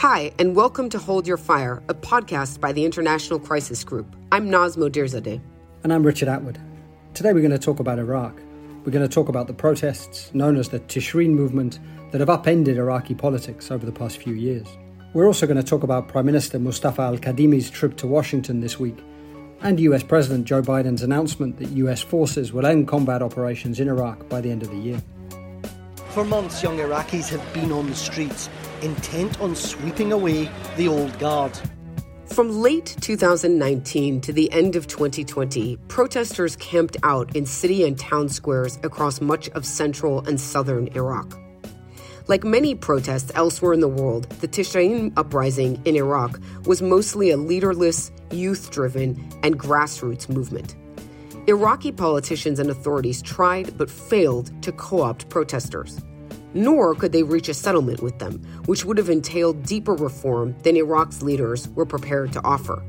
Hi, and welcome to Hold Your Fire, a podcast by the International Crisis Group. I'm Naz Modirzadeh. And I'm Richard Atwood. Today we're going to talk about Iraq. We're going to talk about the protests, known as the Tishreen movement, that have upended Iraqi politics over the past few years. We're also going to talk about Prime Minister Mustafa al Kadhimi's trip to Washington this week, and US President Joe Biden's announcement that US forces will end combat operations in Iraq by the end of the year. For months, young Iraqis have been on the streets, intent on sweeping away the old guard. From late 2019 to the end of 2020, protesters camped out in city and town squares across much of central and southern Iraq. Like many protests elsewhere in the world, the Tishreen uprising in Iraq was mostly a leaderless, youth driven, and grassroots movement. Iraqi politicians and authorities tried but failed to co opt protesters. Nor could they reach a settlement with them, which would have entailed deeper reform than Iraq's leaders were prepared to offer.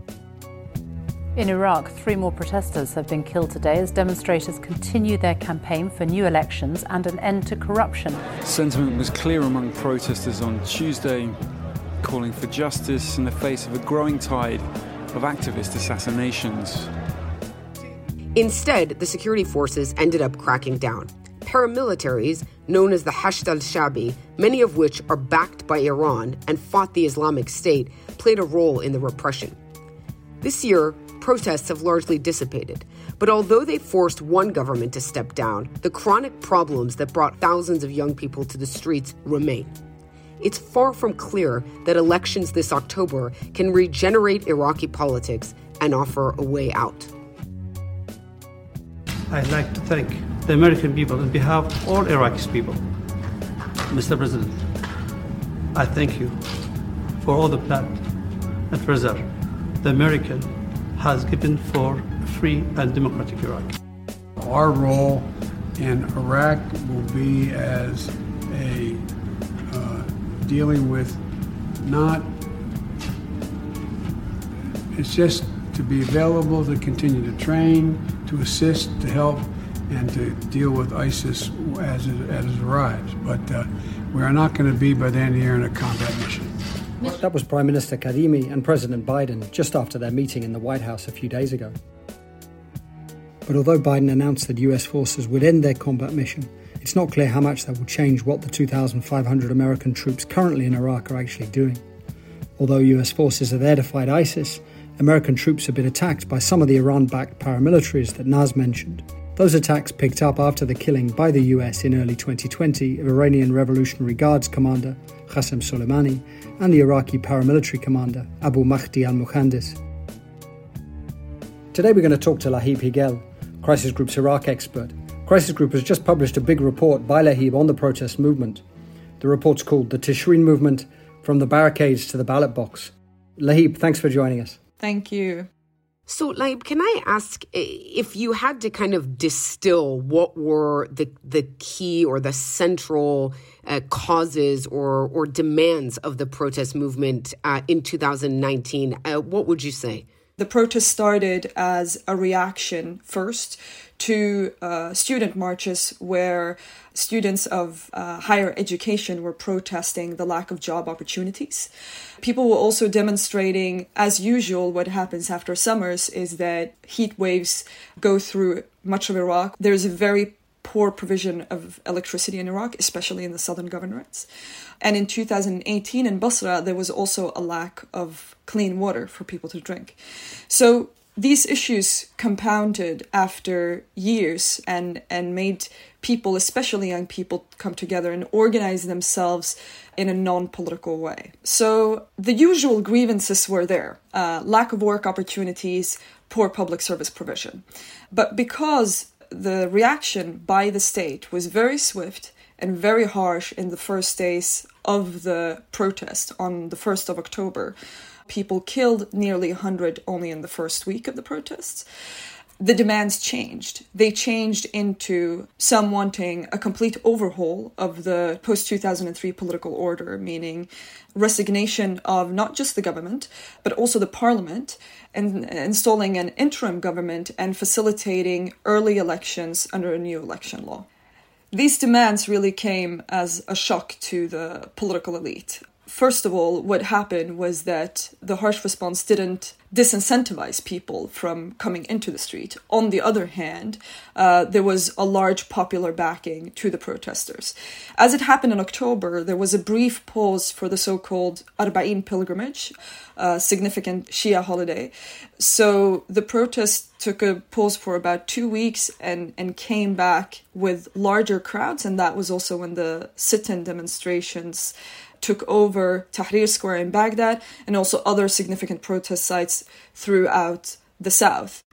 In Iraq, three more protesters have been killed today as demonstrators continue their campaign for new elections and an end to corruption. Sentiment was clear among protesters on Tuesday, calling for justice in the face of a growing tide of activist assassinations. Instead, the security forces ended up cracking down. Paramilitaries, known as the Hashd al Shabi, many of which are backed by Iran and fought the Islamic State, played a role in the repression. This year, protests have largely dissipated, but although they forced one government to step down, the chronic problems that brought thousands of young people to the streets remain. It's far from clear that elections this October can regenerate Iraqi politics and offer a way out. I'd like to thank the American people on behalf of all Iraqi people. Mr. President, I thank you for all the blood and preserve the American has given for free and democratic Iraq. Our role in Iraq will be as a uh, dealing with not, it's just to be available to continue to train, to assist, to help, and to deal with ISIS as it, as it arrives. But uh, we are not going to be by the end of the year in a combat mission. That was Prime Minister Kadhimi and President Biden just after their meeting in the White House a few days ago. But although Biden announced that US forces would end their combat mission, it's not clear how much that will change what the 2,500 American troops currently in Iraq are actually doing. Although US forces are there to fight ISIS, American troops have been attacked by some of the Iran backed paramilitaries that Naz mentioned. Those attacks picked up after the killing by the US in early 2020 of Iranian Revolutionary Guards commander Qasem Soleimani and the Iraqi paramilitary commander Abu Mahdi al Muhandis. Today we're going to talk to Lahib Higel, Crisis Group's Iraq expert. Crisis Group has just published a big report by Lahib on the protest movement. The report's called The Tishreen Movement From the Barricades to the Ballot Box. Lahib, thanks for joining us. Thank you. So, like, can I ask if you had to kind of distill what were the the key or the central uh, causes or or demands of the protest movement uh, in 2019? Uh, what would you say? The protest started as a reaction first to uh, student marches where students of uh, higher education were protesting the lack of job opportunities. People were also demonstrating, as usual, what happens after summers is that heat waves go through much of Iraq. There's a very poor provision of electricity in Iraq, especially in the southern governorates. And in 2018 in Basra, there was also a lack of clean water for people to drink. So these issues compounded after years and, and made people, especially young people, come together and organize themselves in a non political way. So the usual grievances were there uh, lack of work opportunities, poor public service provision. But because the reaction by the state was very swift and very harsh in the first days of the protest on the 1st of October, people killed, nearly 100 only in the first week of the protests. The demands changed. They changed into some wanting a complete overhaul of the post 2003 political order, meaning resignation of not just the government, but also the parliament, and installing an interim government and facilitating early elections under a new election law. These demands really came as a shock to the political elite first of all, what happened was that the harsh response didn't disincentivize people from coming into the street. On the other hand, uh, there was a large popular backing to the protesters. As it happened in October, there was a brief pause for the so called Arba'in pilgrimage, a significant Shia holiday. So the protests took a pause for about two weeks and, and came back with larger crowds, and that was also when the sit in demonstrations took over Tahrir Square in Baghdad and also other significant protest sites throughout the south.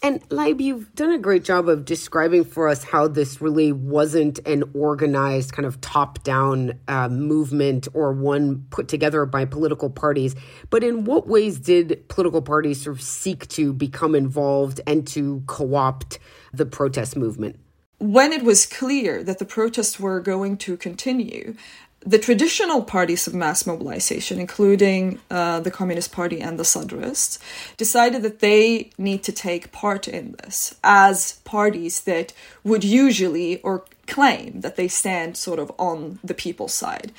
And Lahib, you've done a great job of describing for us how this really wasn't an organized kind of top down uh, movement or one put together by political parties. But in what ways did political parties sort of seek to become involved and to co opt the protest movement? When it was clear that the protests were going to continue, the traditional parties of mass mobilization, including uh, the Communist Party and the Sadrists, decided that they need to take part in this as parties that would usually or claim that they stand sort of on the people's side.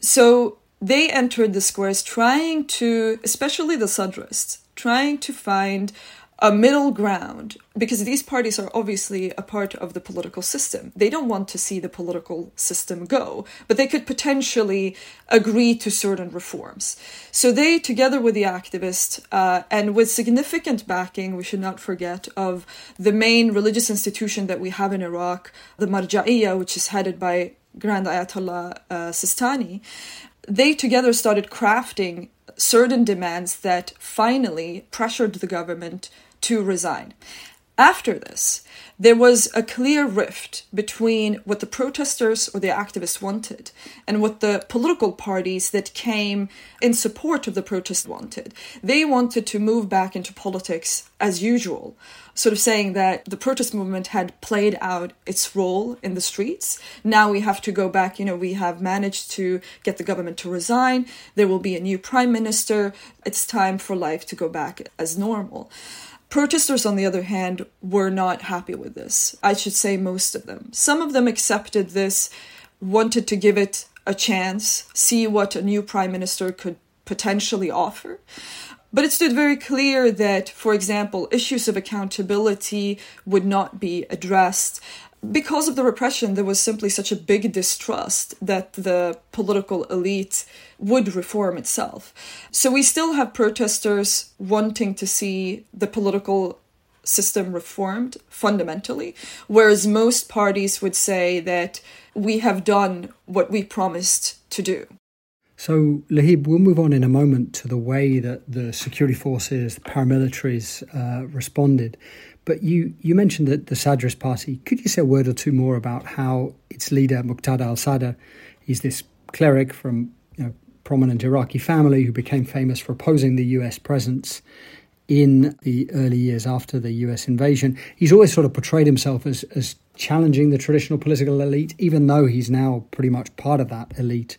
So they entered the squares trying to, especially the Sadrists, trying to find a middle ground because these parties are obviously a part of the political system. They don't want to see the political system go, but they could potentially agree to certain reforms. So they, together with the activists uh, and with significant backing, we should not forget, of the main religious institution that we have in Iraq, the Marja'iyya, which is headed by Grand Ayatollah uh, Sistani, they together started crafting certain demands that finally pressured the government to resign. After this, there was a clear rift between what the protesters or the activists wanted and what the political parties that came in support of the protest wanted. They wanted to move back into politics as usual, sort of saying that the protest movement had played out its role in the streets. Now we have to go back. You know, we have managed to get the government to resign. There will be a new prime minister. It's time for life to go back as normal. Protesters, on the other hand, were not happy with this. I should say most of them. Some of them accepted this, wanted to give it a chance, see what a new prime minister could potentially offer. But it stood very clear that, for example, issues of accountability would not be addressed because of the repression, there was simply such a big distrust that the political elite would reform itself. So we still have protesters wanting to see the political system reformed fundamentally, whereas most parties would say that we have done what we promised to do. So, Lahib, we'll move on in a moment to the way that the security forces, paramilitaries uh, responded. But you, you mentioned that the Sadrist Party. Could you say a word or two more about how its leader, Muqtada al Sadr, is this cleric from you know, prominent Iraqi family who became famous for opposing the US presence in the early years after the US invasion. He's always sort of portrayed himself as, as challenging the traditional political elite, even though he's now pretty much part of that elite.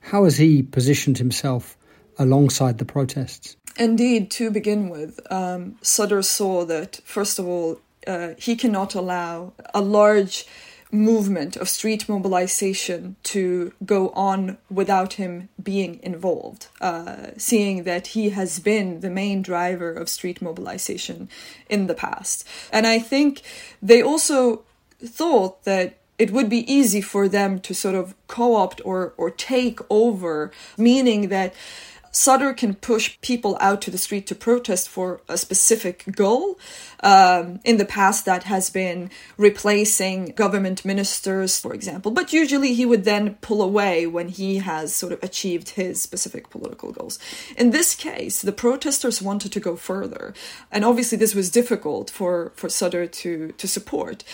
How has he positioned himself alongside the protests? Indeed, to begin with, um, Sadr saw that, first of all, uh, he cannot allow a large movement of street mobilization to go on without him being involved, uh, seeing that he has been the main driver of street mobilization in the past. And I think they also thought that it would be easy for them to sort of co-opt or or take over meaning that Sadr can push people out to the street to protest for a specific goal. Um, in the past, that has been replacing government ministers, for example, but usually he would then pull away when he has sort of achieved his specific political goals. In this case, the protesters wanted to go further, and obviously this was difficult for, for Sadr to, to support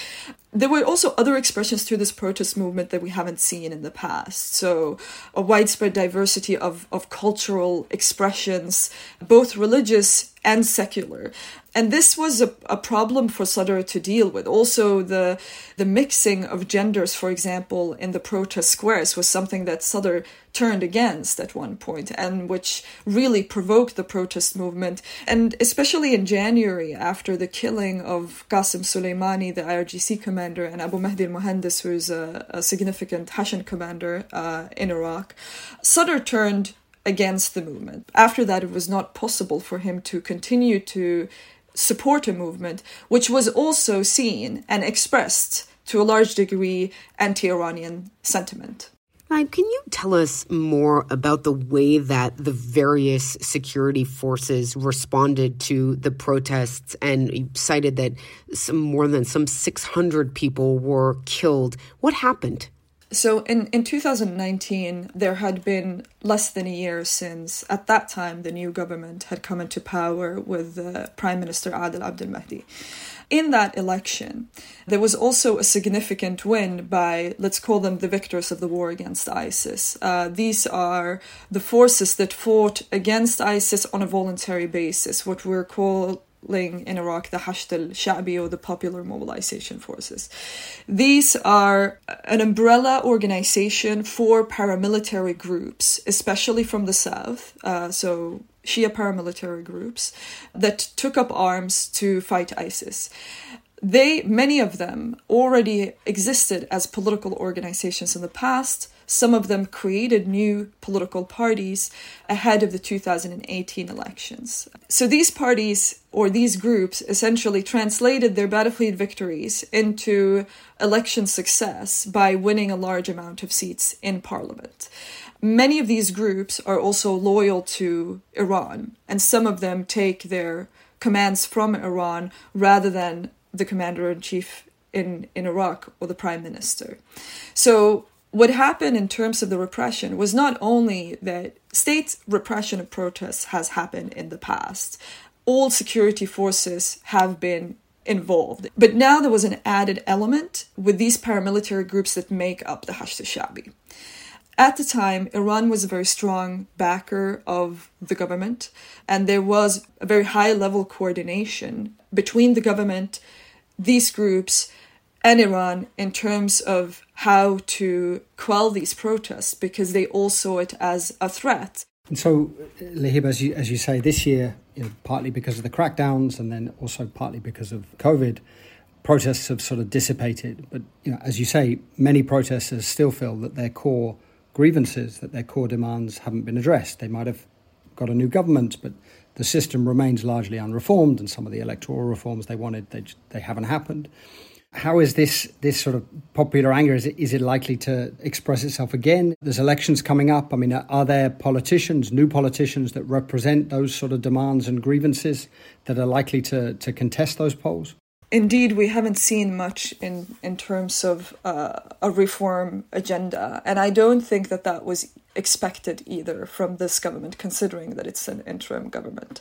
there were also other expressions to this protest movement that we haven't seen in the past. So, a widespread diversity of, of cultural expressions, both religious and secular. And this was a, a problem for Sadr to deal with. Also, the, the mixing of genders, for example, in the protest squares was something that Sadr turned against at one point and which really provoked the protest movement. And especially in January, after the killing of Qasem Soleimani, the IRGC commander, and Abu Mahdi al Muhandis, who is a, a significant Hashd commander uh, in Iraq, Sadr turned against the movement. After that, it was not possible for him to continue to support a movement which was also seen and expressed to a large degree anti Iranian sentiment. Can you tell us more about the way that the various security forces responded to the protests? And you cited that some more than some 600 people were killed. What happened? So in, in 2019, there had been less than a year since, at that time, the new government had come into power with uh, Prime Minister Adel Abdel Mahdi. In that election, there was also a significant win by, let's call them the victors of the war against ISIS. Uh, these are the forces that fought against ISIS on a voluntary basis, what we're called in Iraq the Hashd al Sha'bi or the Popular Mobilization Forces. These are an umbrella organization for paramilitary groups, especially from the south, uh, so Shia paramilitary groups that took up arms to fight ISIS they many of them already existed as political organizations in the past some of them created new political parties ahead of the 2018 elections. So these parties or these groups essentially translated their battlefield victories into election success by winning a large amount of seats in parliament. Many of these groups are also loyal to Iran, and some of them take their commands from Iran rather than the commander in chief in, in Iraq or the prime minister. So what happened in terms of the repression was not only that state repression of protests has happened in the past, all security forces have been involved. But now there was an added element with these paramilitary groups that make up the Hashd al-Sha'bi. At the time, Iran was a very strong backer of the government, and there was a very high level coordination between the government, these groups, and Iran in terms of how to quell these protests because they all saw it as a threat. And so, uh, Lahib, as you, as you say, this year, you know, partly because of the crackdowns and then also partly because of COVID, protests have sort of dissipated. But you know, as you say, many protesters still feel that their core grievances, that their core demands haven't been addressed. They might have got a new government, but the system remains largely unreformed, and some of the electoral reforms they wanted they they haven't happened how is this this sort of popular anger? Is it is it likely to express itself again? There's elections coming up. I mean, are there politicians, new politicians, that represent those sort of demands and grievances that are likely to to contest those polls? Indeed, we haven't seen much in in terms of uh, a reform agenda, and I don't think that that was expected either from this government, considering that it's an interim government.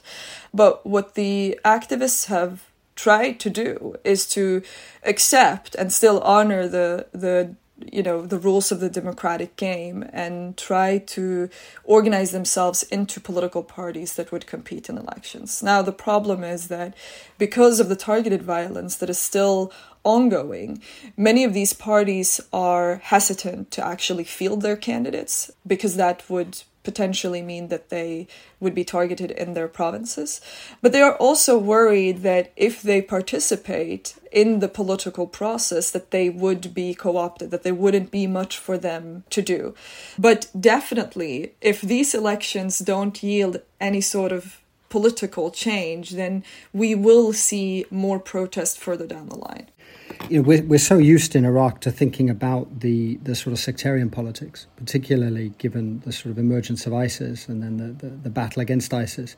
But what the activists have try to do is to accept and still honor the the you know the rules of the democratic game and try to organize themselves into political parties that would compete in elections. Now the problem is that because of the targeted violence that is still ongoing many of these parties are hesitant to actually field their candidates because that would potentially mean that they would be targeted in their provinces. But they are also worried that if they participate in the political process, that they would be co opted, that there wouldn't be much for them to do. But definitely, if these elections don't yield any sort of political change, then we will see more protest further down the line you know, we're, we're so used in Iraq to thinking about the, the sort of sectarian politics, particularly given the sort of emergence of ISIS and then the, the, the battle against ISIS.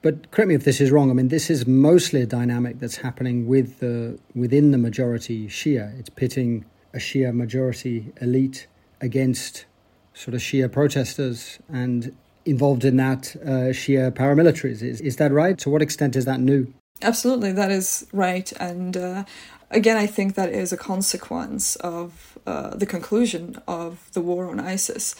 But correct me if this is wrong. I mean, this is mostly a dynamic that's happening with the within the majority Shia. It's pitting a Shia majority elite against sort of Shia protesters, and involved in that uh, Shia paramilitaries. Is is that right? To what extent is that new? Absolutely, that is right, and uh, again, I think that is a consequence of uh, the conclusion of the war on ISIS.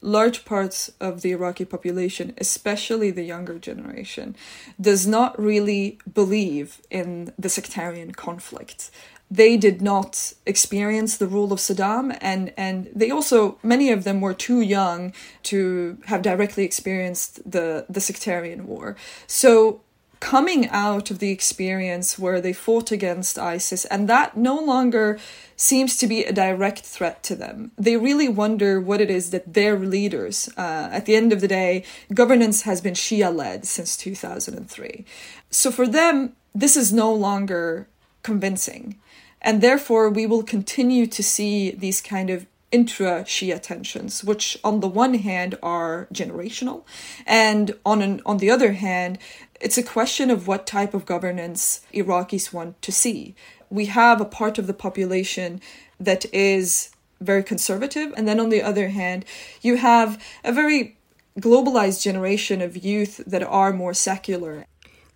Large parts of the Iraqi population, especially the younger generation, does not really believe in the sectarian conflict they did not experience the rule of Saddam and and they also many of them were too young to have directly experienced the the sectarian war so coming out of the experience where they fought against ISIS, and that no longer seems to be a direct threat to them. They really wonder what it is that their leaders, uh, at the end of the day, governance has been Shia led since 2003. So for them, this is no longer convincing. And therefore, we will continue to see these kind of intra Shia tensions, which on the one hand are generational, and on an, on the other hand, it's a question of what type of governance Iraqis want to see. We have a part of the population that is very conservative, and then on the other hand, you have a very globalized generation of youth that are more secular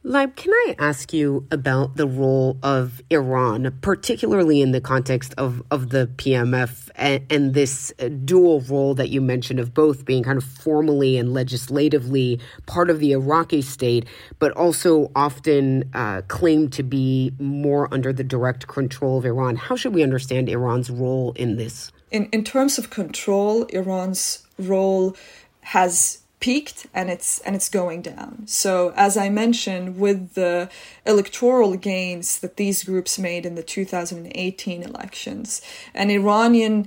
Lahib, can I ask you about the role of Iran, particularly in the context of, of the PMF and, and, this dual role that you mentioned of both being kind of formally and legislatively part of the Iraqi state, but also often uh, claimed to be more under the direct control of Iran? How should we understand Iran's role in this? In, in terms of control, Iran's role has peaked and it's and it's going down. So as I mentioned with the electoral gains that these groups made in the 2018 elections, an Iranian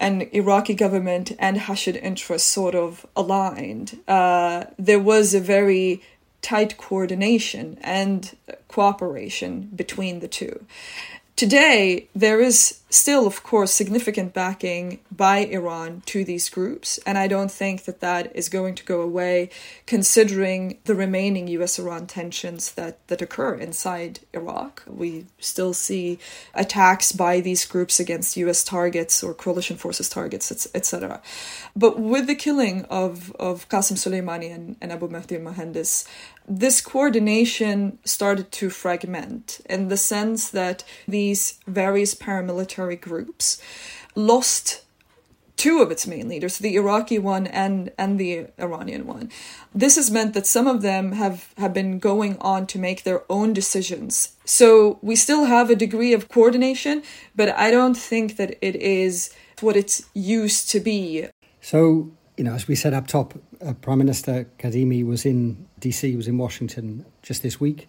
and Iraqi government and Hashid interests sort of aligned. Uh, there was a very tight coordination and cooperation between the two. Today, there is still, of course, significant backing by Iran to these groups, and I don't think that that is going to go away considering the remaining US Iran tensions that, that occur inside Iraq. We still see attacks by these groups against US targets or coalition forces targets, etc. But with the killing of, of Qasem Soleimani and, and Abu Mahdi Muhandis, this coordination started to fragment in the sense that these various paramilitary groups lost two of its main leaders, the Iraqi one and and the Iranian one. This has meant that some of them have have been going on to make their own decisions. So we still have a degree of coordination, but I don't think that it is what it's used to be. So you know, as we said up top, uh, Prime Minister Kadhimi was in DC, was in Washington just this week.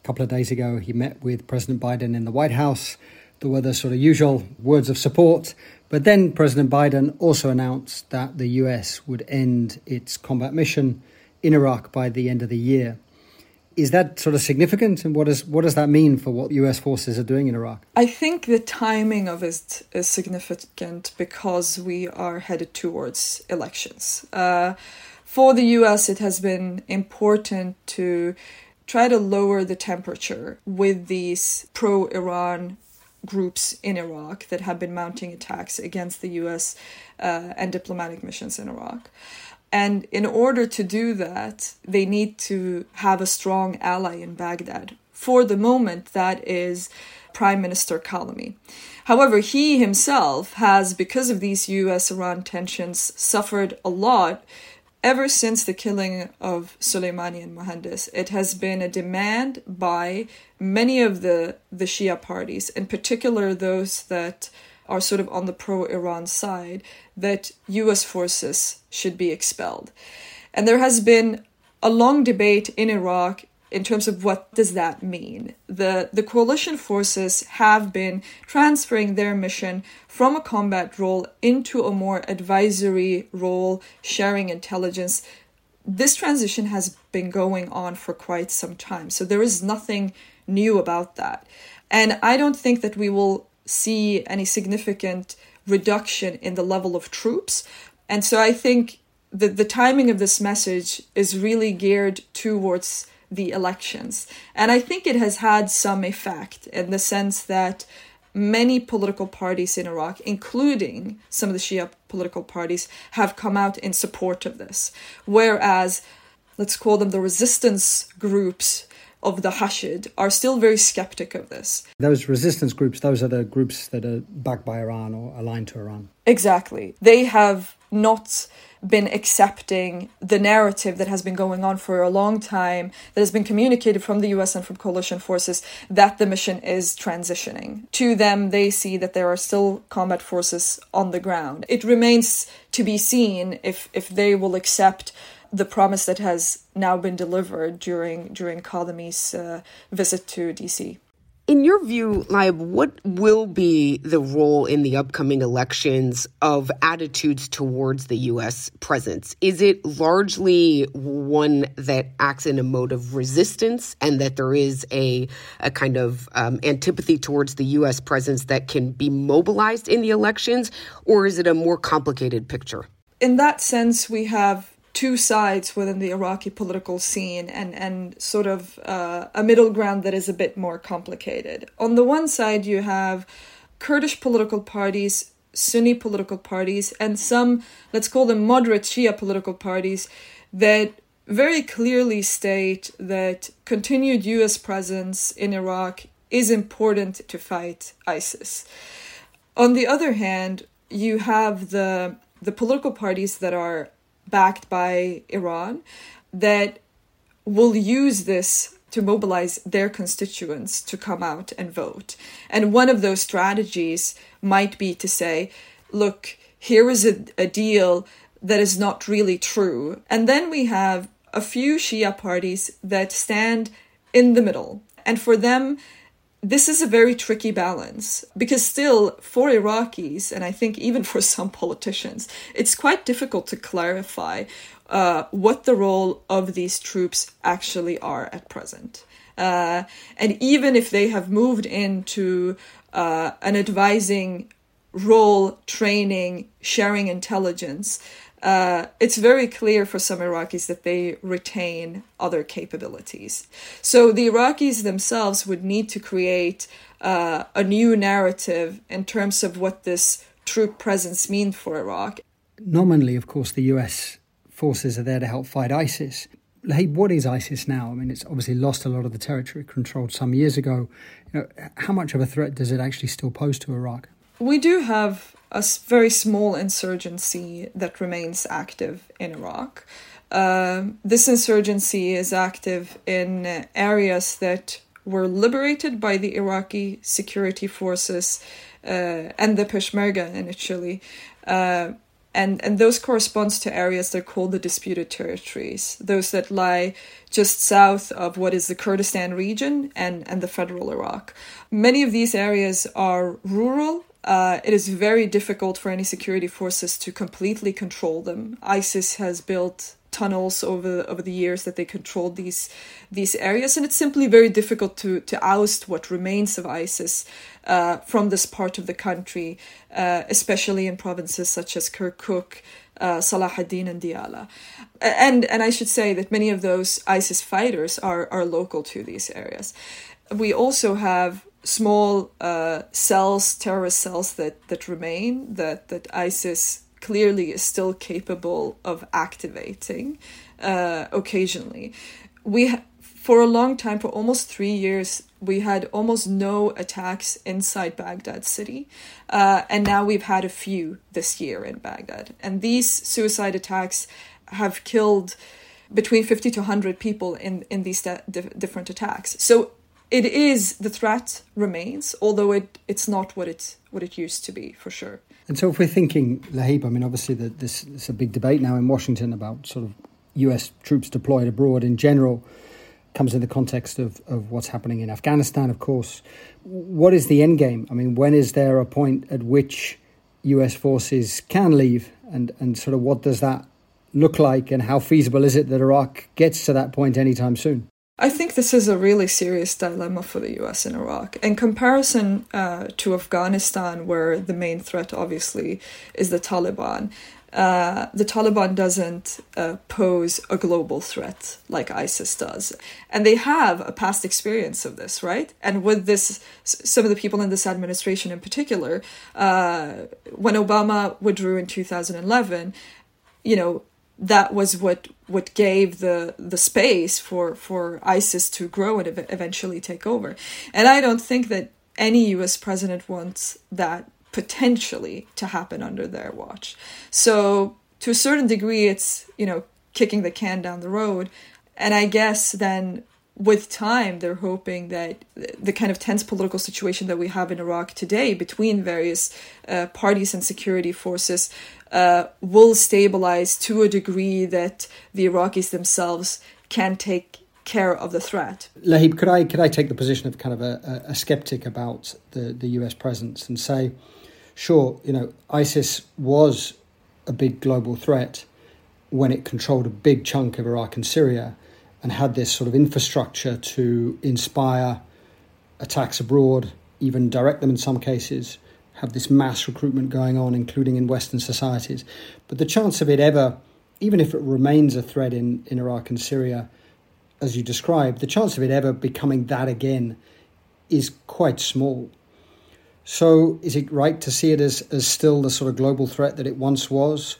A couple of days ago, he met with President Biden in the White House. There were the sort of usual words of support, but then President Biden also announced that the US would end its combat mission in Iraq by the end of the year. Is that sort of significant, and what, is, what does that mean for what U.S. forces are doing in Iraq? I think the timing of it is significant because we are headed towards elections. Uh, for the US, it has been important to try to lower the temperature with these pro Iran groups in Iraq that have been mounting attacks against the US uh, and diplomatic missions in Iraq. And in order to do that, they need to have a strong ally in Baghdad. For the moment, that is Prime Minister Kadhimi. However, he himself has, because of these US Iran tensions, suffered a lot ever since the killing of Soleimani and Muhandis. It has been a demand by many of the, the Shia parties, in particular those that are sort of on the pro Iran side, that US forces should be expelled. And there has been a long debate in Iraq in terms of what does that mean. The the coalition forces have been transferring their mission from a combat role into a more advisory role, sharing intelligence. This transition has been going on for quite some time. So there is nothing new about that. And I don't think that we will see any significant reduction in the level of troops. And so I think the, the timing of this message is really geared towards the elections. And I think it has had some effect in the sense that many political parties in Iraq, including some of the Shia political parties, have come out in support of this. Whereas, let's call them the resistance groups of the Hashid are still very skeptic of this. Those resistance groups, those are the groups that are backed by Iran or aligned to Iran. Exactly. They have not been accepting the narrative that has been going on for a long time, that has been communicated from the US and from coalition forces, that the mission is transitioning. To them, they see that there are still combat forces on the ground. It remains to be seen if, if they will accept the promise that has now been delivered during during Kadhimi's uh, visit to DC. In your view, Lahib, what will be the role in the upcoming elections of attitudes towards the U.S. presence? Is it largely one that acts in a mode of resistance and that there is a, a kind of um, antipathy towards the U.S. presence that can be mobilized in the elections? Or is it a more complicated picture? In that sense, we have two sides within the Iraqi political scene and, and sort of uh, a middle ground that is a bit more complicated. On the one side, you have Kurdish political parties, Sunni political parties, and some, let's call them moderate Shia political parties that very clearly state that continued US presence in Iraq is important to fight ISIS. On the other hand, you have the the political parties that are backed by Iran that will use this to mobilize their constituents to come out and vote. And one of those strategies might be to say, look, here is a, a deal that is not really true. And then we have a few Shia parties that stand in the middle. And for them, this is a very tricky balance because still for Iraqis and I think even for some politicians it's quite difficult to clarify uh, what the role of these troops actually are at present. Uh, and even if they have moved into uh, an advising role training sharing intelligence uh, it's very clear for some Iraqis that they retain other capabilities. So the Iraqis themselves would need to create uh, a new narrative in terms of what this troop presence means for Iraq. Nominally, of course, the US forces are there to help fight ISIS. Hey, what is ISIS now? I mean, it's obviously lost a lot of the territory controlled some years ago. You know, how much of a threat does it actually still pose to Iraq? We do have a very small insurgency that remains active in Iraq. Uh, this insurgency is active in areas that were liberated by the Iraqi security forces uh, and the Peshmerga initially. Uh, and, and those corresponds to areas that are called the disputed territories, those that lie just south of what is the Kurdistan region and, and the federal Iraq. Many of these areas are rural uh, it is very difficult for any security forces to completely control them. ISIS has built tunnels over over the years that they controlled these these areas, and it's simply very difficult to to oust what remains of ISIS uh, from this part of the country, uh, especially in provinces such as Kirkuk. Uh, Salahuddin and Diyala, and and I should say that many of those ISIS fighters are are local to these areas. We also have small uh, cells, terrorist cells that, that remain, that, that ISIS clearly is still capable of activating uh, occasionally. We for a long time, for almost three years, we had almost no attacks inside Baghdad city. Uh, and now we've had a few this year in Baghdad. And these suicide attacks have killed between 50 to 100 people in, in these di- different attacks. So it is, the threat remains, although it, it's not what it, what it used to be, for sure. And so if we're thinking, Lahiba, I mean, obviously the, this is a big debate now in Washington about sort of US troops deployed abroad in general comes in the context of, of what's happening in Afghanistan, of course. What is the end game? I mean, when is there a point at which US forces can leave? And, and sort of what does that look like? And how feasible is it that Iraq gets to that point anytime soon? I think this is a really serious dilemma for the US in Iraq. In comparison uh, to Afghanistan, where the main threat obviously is the Taliban, uh, the Taliban doesn't uh, pose a global threat like ISIS does. And they have a past experience of this, right? And with this, some of the people in this administration in particular, uh, when Obama withdrew in 2011, you know, that was what what gave the the space for for ISIS to grow and ev- eventually take over. And I don't think that any US president wants that potentially to happen under their watch. So to a certain degree, it's you know kicking the can down the road, and I guess then with time they're hoping that the kind of tense political situation that we have in Iraq today between various uh, parties and security forces uh, will stabilize to a degree that the Iraqis themselves can take care of the threat. Lahib, could I could I take the position of kind of a, a skeptic about the, the US presence and say sure, you know, ISIS was a big global threat when it controlled a big chunk of Iraq and Syria and had this sort of infrastructure to inspire attacks abroad, even direct them in some cases, have this mass recruitment going on, including in Western societies. But the chance of it ever, even if it remains a threat in, in Iraq and Syria, as you described, the chance of it ever becoming that again is quite small. So, is it right to see it as, as still the sort of global threat that it once was?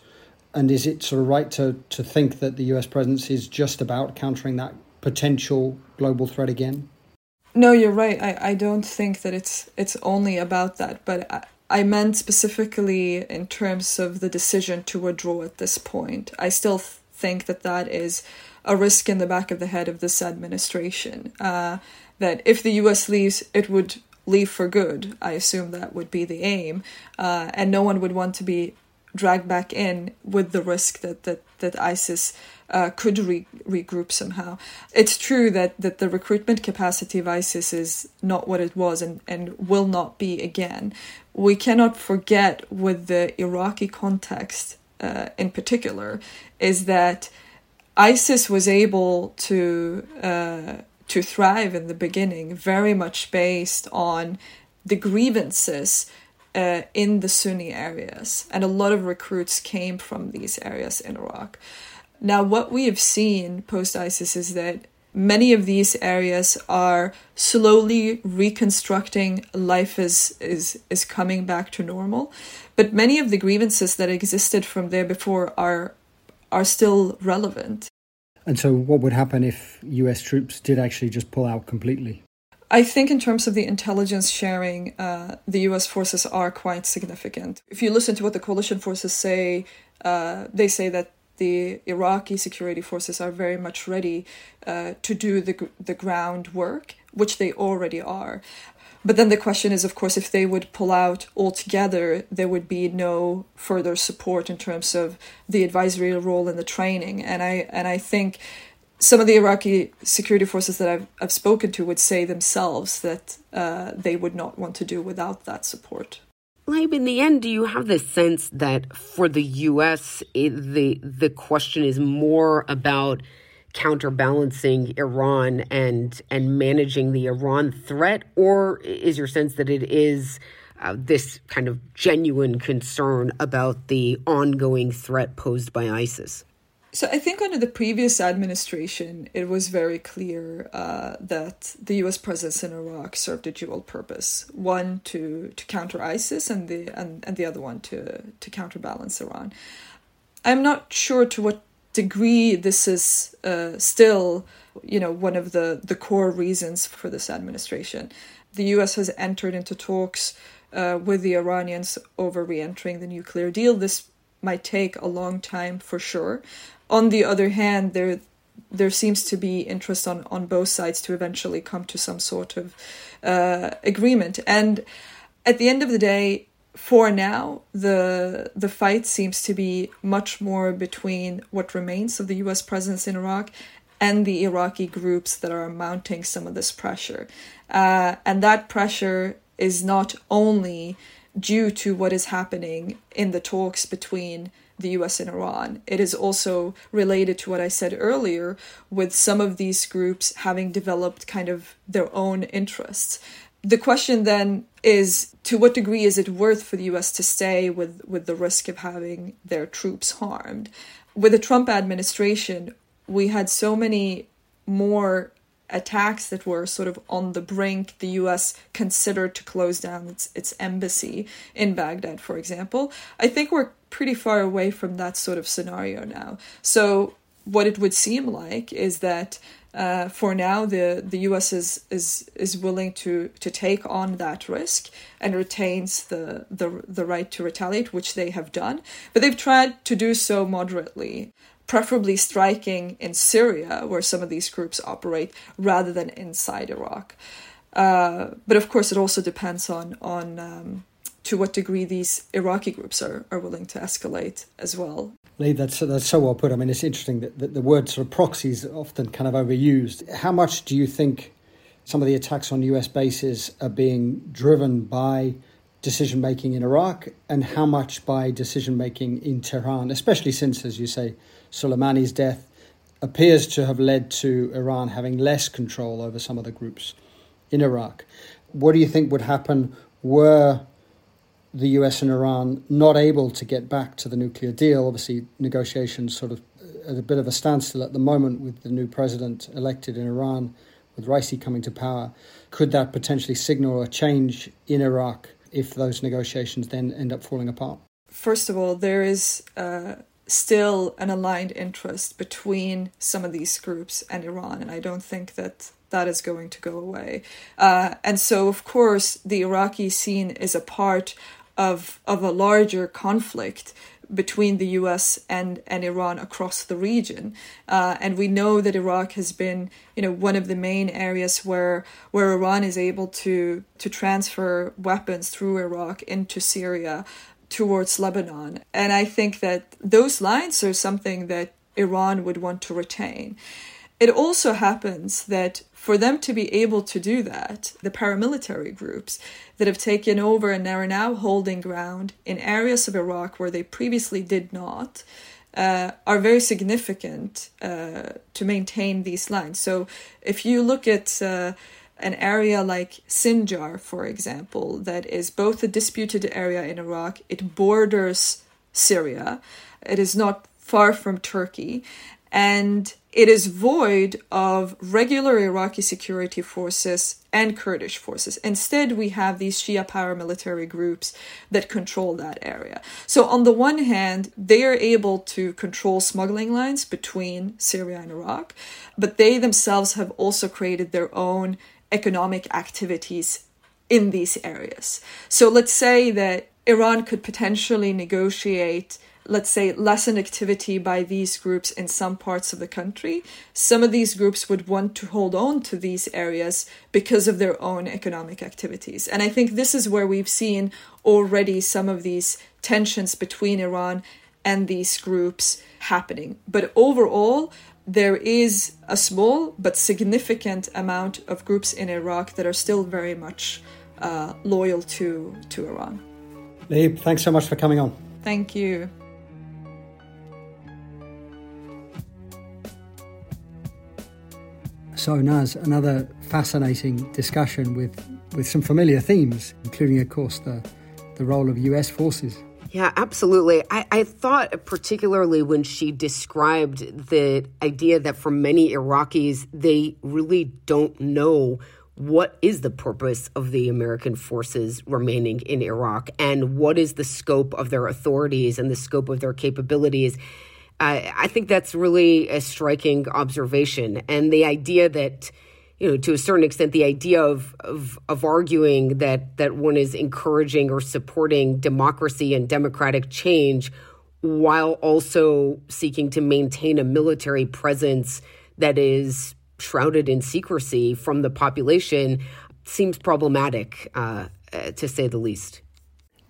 And is it sort of right to, to think that the US presence is just about countering that potential global threat again? No, you're right. I, I don't think that it's it's only about that, but I, I meant specifically in terms of the decision to withdraw at this point. I still think that that is a risk in the back of the head of this administration. Uh, that if the US leaves, it would leave for good. I assume that would be the aim, uh, and no one would want to be dragged back in with the risk that that that ISIS uh, could re- regroup somehow. It's true that that the recruitment capacity of ISIS is not what it was and and will not be again. We cannot forget with the Iraqi context uh, in particular is that ISIS was able to uh, to thrive in the beginning, very much based on the grievances uh, in the Sunni areas. And a lot of recruits came from these areas in Iraq. Now, what we have seen post ISIS is that many of these areas are slowly reconstructing life is, is is coming back to normal but many of the grievances that existed from there before are are still relevant and so, what would happen if US troops did actually just pull out completely? I think, in terms of the intelligence sharing, uh, the US forces are quite significant. If you listen to what the coalition forces say, uh, they say that the Iraqi security forces are very much ready uh, to do the, the groundwork, which they already are. But then the question is, of course, if they would pull out altogether, there would be no further support in terms of the advisory role and the training. And I and I think some of the Iraqi security forces that I've I've spoken to would say themselves that uh, they would not want to do without that support. Lahib, in the end, do you have the sense that for the U.S., it, the the question is more about counterbalancing Iran and and managing the Iran threat, or is your sense that it is uh, this kind of genuine concern about the ongoing threat posed by ISIS? So I think under the previous administration, it was very clear uh, that the U.S. presence in Iraq served a dual purpose: one to to counter ISIS, and the and, and the other one to to counterbalance Iran. I'm not sure to what degree this is uh, still, you know, one of the, the core reasons for this administration. The US has entered into talks uh, with the Iranians over re entering the nuclear deal. This might take a long time for sure. On the other hand, there there seems to be interest on, on both sides to eventually come to some sort of uh, agreement. And at the end of the day, for now, the the fight seems to be much more between what remains of the U.S. presence in Iraq and the Iraqi groups that are mounting some of this pressure, uh, and that pressure is not only due to what is happening in the talks between the US and Iran. It is also related to what I said earlier, with some of these groups having developed kind of their own interests. The question then is to what degree is it worth for the US to stay with, with the risk of having their troops harmed? With the Trump administration, we had so many more attacks that were sort of on the brink. The US considered to close down its, its embassy in Baghdad, for example. I think we're pretty far away from that sort of scenario now. So, what it would seem like is that uh, for now, the, the U.S. is is is willing to to take on that risk and retains the, the the right to retaliate, which they have done. But they've tried to do so moderately preferably striking in Syria, where some of these groups operate, rather than inside Iraq. Uh, but of course, it also depends on on um, to what degree these Iraqi groups are, are willing to escalate as well. Lee, that's that's so well put. I mean, it's interesting that, that the word sort of proxies often kind of overused. How much do you think some of the attacks on U.S. bases are being driven by decision making in Iraq, and how much by decision making in Tehran, especially since, as you say, Soleimani's death appears to have led to Iran having less control over some of the groups in Iraq. What do you think would happen were the US and Iran not able to get back to the nuclear deal? Obviously, negotiations sort of at a bit of a standstill at the moment with the new president elected in Iran, with Raisi coming to power. Could that potentially signal a change in Iraq if those negotiations then end up falling apart? First of all, there is. Uh still an aligned interest between some of these groups and Iran, and I don't think that that is going to go away. Uh, and so, of course, the Iraqi scene is a part of of a larger conflict between the U.S. and and Iran across the region, uh, and we know that Iraq has been, you know, one of the main areas where where Iran is able to to transfer weapons through Iraq into Syria towards Lebanon. And I think that those lines are something that Iran would want to retain. It also happens that for them to be able to do that, the paramilitary groups that have taken over and are now holding ground in areas of Iraq where they previously did not, uh, are very significant uh, to maintain these lines. So if you look at uh, an area like Sinjar, for example, that is both a disputed area in Iraq, it borders Syria, it is not far from Turkey, and it is void of regular Iraqi security forces and Kurdish forces. Instead, we have these Shia paramilitary groups that control that area. So, on the one hand, they are able to control smuggling lines between Syria and Iraq, but they themselves have also created their own economic activities in these areas. So let's say that Iran could potentially negotiate, let's say, lesson activity by these groups in some parts of the country. Some of these groups would want to hold on to these areas because of their own economic activities. And I think this is where we've seen already some of these tensions between Iran and these groups happening. But overall, there is a small but significant amount of groups in Iraq that are still very much uh, loyal to, to Iran. Lahib, thanks so much for coming on. Thank you. So, Naz, another fascinating discussion with, with some familiar themes, including, of course, the, the role of US forces yeah, absolutely. I, I thought, particularly when she described the idea that for many Iraqis, they really don't know what is the purpose of the American forces remaining in Iraq and what is the scope of their authorities and the scope of their capabilities. Uh, I think that's really a striking observation. And the idea that, you know, to a certain extent, the idea of, of, of arguing that, that one is encouraging or supporting democracy and democratic change while also seeking to maintain a military presence that is shrouded in secrecy from the population seems problematic, uh, to say the least.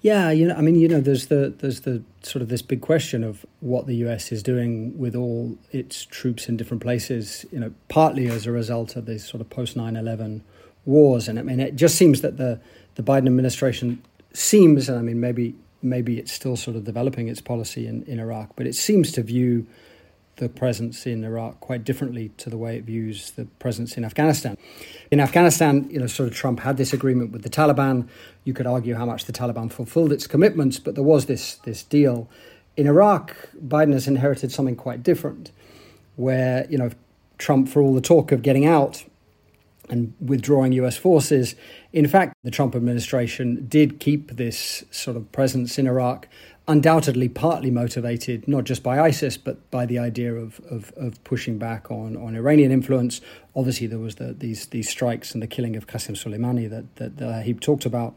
Yeah, you know, I mean, you know, there's the there's the sort of this big question of what the U.S. is doing with all its troops in different places. You know, partly as a result of these sort of post 9/11 wars, and I mean, it just seems that the the Biden administration seems, and I mean, maybe maybe it's still sort of developing its policy in, in Iraq, but it seems to view the presence in Iraq quite differently to the way it views the presence in Afghanistan. In Afghanistan, you know, sort of Trump had this agreement with the Taliban. You could argue how much the Taliban fulfilled its commitments, but there was this this deal. In Iraq, Biden has inherited something quite different, where you know Trump, for all the talk of getting out and withdrawing U.S. forces, in fact, the Trump administration did keep this sort of presence in Iraq undoubtedly partly motivated not just by ISIS but by the idea of, of, of, pushing back on, on Iranian influence. Obviously, there was the, these these strikes and the killing of Qasem Soleimani that, that, that Lahib talked about.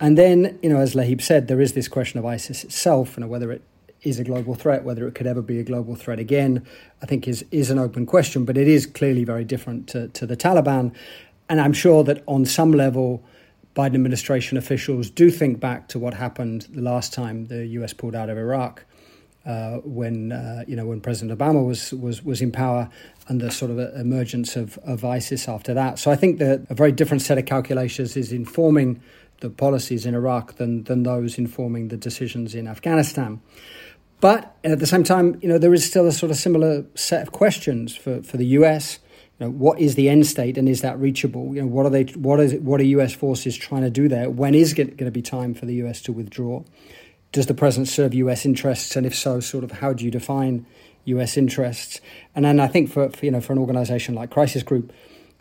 And then, you know, as Lahib said, there is this question of ISIS itself and whether it is a global threat, whether it could ever be a global threat again, I think is is an open question. But it is clearly very different to, to the Taliban. And I'm sure that on some level, Biden administration officials do think back to what happened the last time the U.S. pulled out of Iraq, uh, when uh, you know when President Obama was was was in power, and the sort of emergence of, of ISIS after that. So I think that a very different set of calculations is informing the policies in Iraq than than those informing the decisions in Afghanistan. But at the same time, you know, there is still a sort of similar set of questions for, for the US you know, what is the end state and is that reachable? You know, what are they? What is what are U.S. forces trying to do there? When is it going to be time for the U.S. to withdraw? Does the president serve U.S. interests, and if so, sort of how do you define U.S. interests? And then I think for, for you know for an organisation like Crisis Group,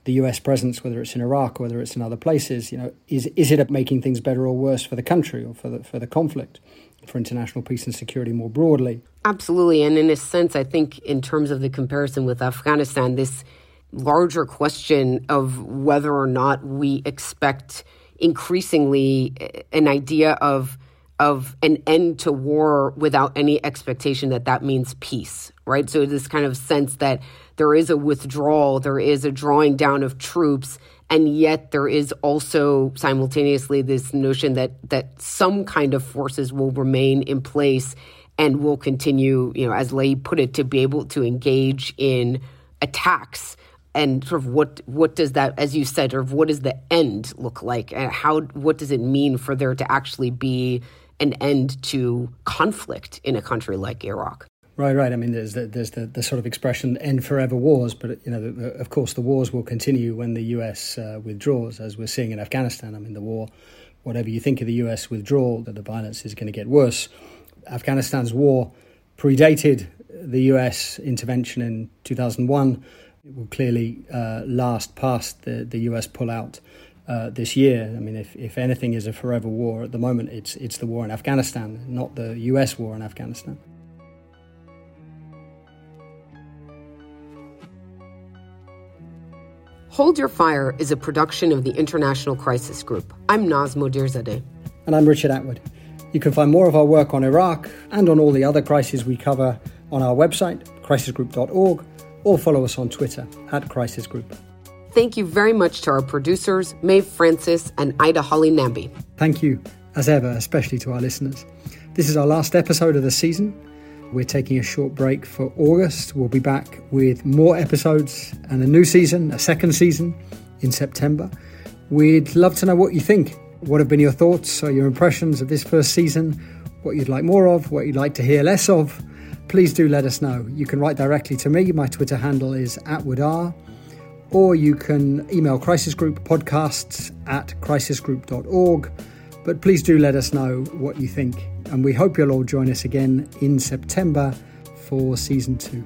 the U.S. presence, whether it's in Iraq or whether it's in other places, you know, is is it making things better or worse for the country or for the for the conflict, for international peace and security more broadly? Absolutely, and in a sense, I think in terms of the comparison with Afghanistan, this larger question of whether or not we expect increasingly eh, an idea of of an end to war without any expectation that that means peace, right? So this kind of sense that there is a withdrawal, there is a drawing down of troops, and yet there is also simultaneously this notion that that some kind of forces will remain in place and will continue, you know, as Lahib put it, to be able to engage in attacks and sort of what what does that, as you said, or what does the end look like, and how what does it mean for there to actually be an end to conflict in a country like Iraq? Right, right. I mean, there's the, there's the, the sort of expression "end forever wars," but you know, the, the, of course, the wars will continue when the U.S. Uh, withdraws, as we're seeing in Afghanistan. I mean, the war, whatever you think of the U.S. withdrawal, that the violence is going to get worse. Afghanistan's war predated the U.S. intervention in 2001 it will clearly uh, last past the, the US pullout uh, this year. I mean, if, if anything is a forever war at the moment, it's, it's the war in Afghanistan, not the US war in Afghanistan. Hold Your Fire is a production of the International Crisis Group. I'm Naz Modirzadeh. And I'm Richard Atwood. You can find more of our work on Iraq and on all the other crises we cover on our website, crisisgroup.org or follow us on Twitter at Crisis Group. Thank you very much to our producers, Maeve Francis and Ida Holly Namby. Thank you, as ever, especially to our listeners. This is our last episode of the season. We're taking a short break for August. We'll be back with more episodes and a new season, a second season in September. We'd love to know what you think. What have been your thoughts or your impressions of this first season? What you'd like more of, what you'd like to hear less of? Please do let us know. You can write directly to me. My Twitter handle is atwoodr, or you can email Crisis Group podcasts at crisisgroup.org. But please do let us know what you think. And we hope you'll all join us again in September for season two.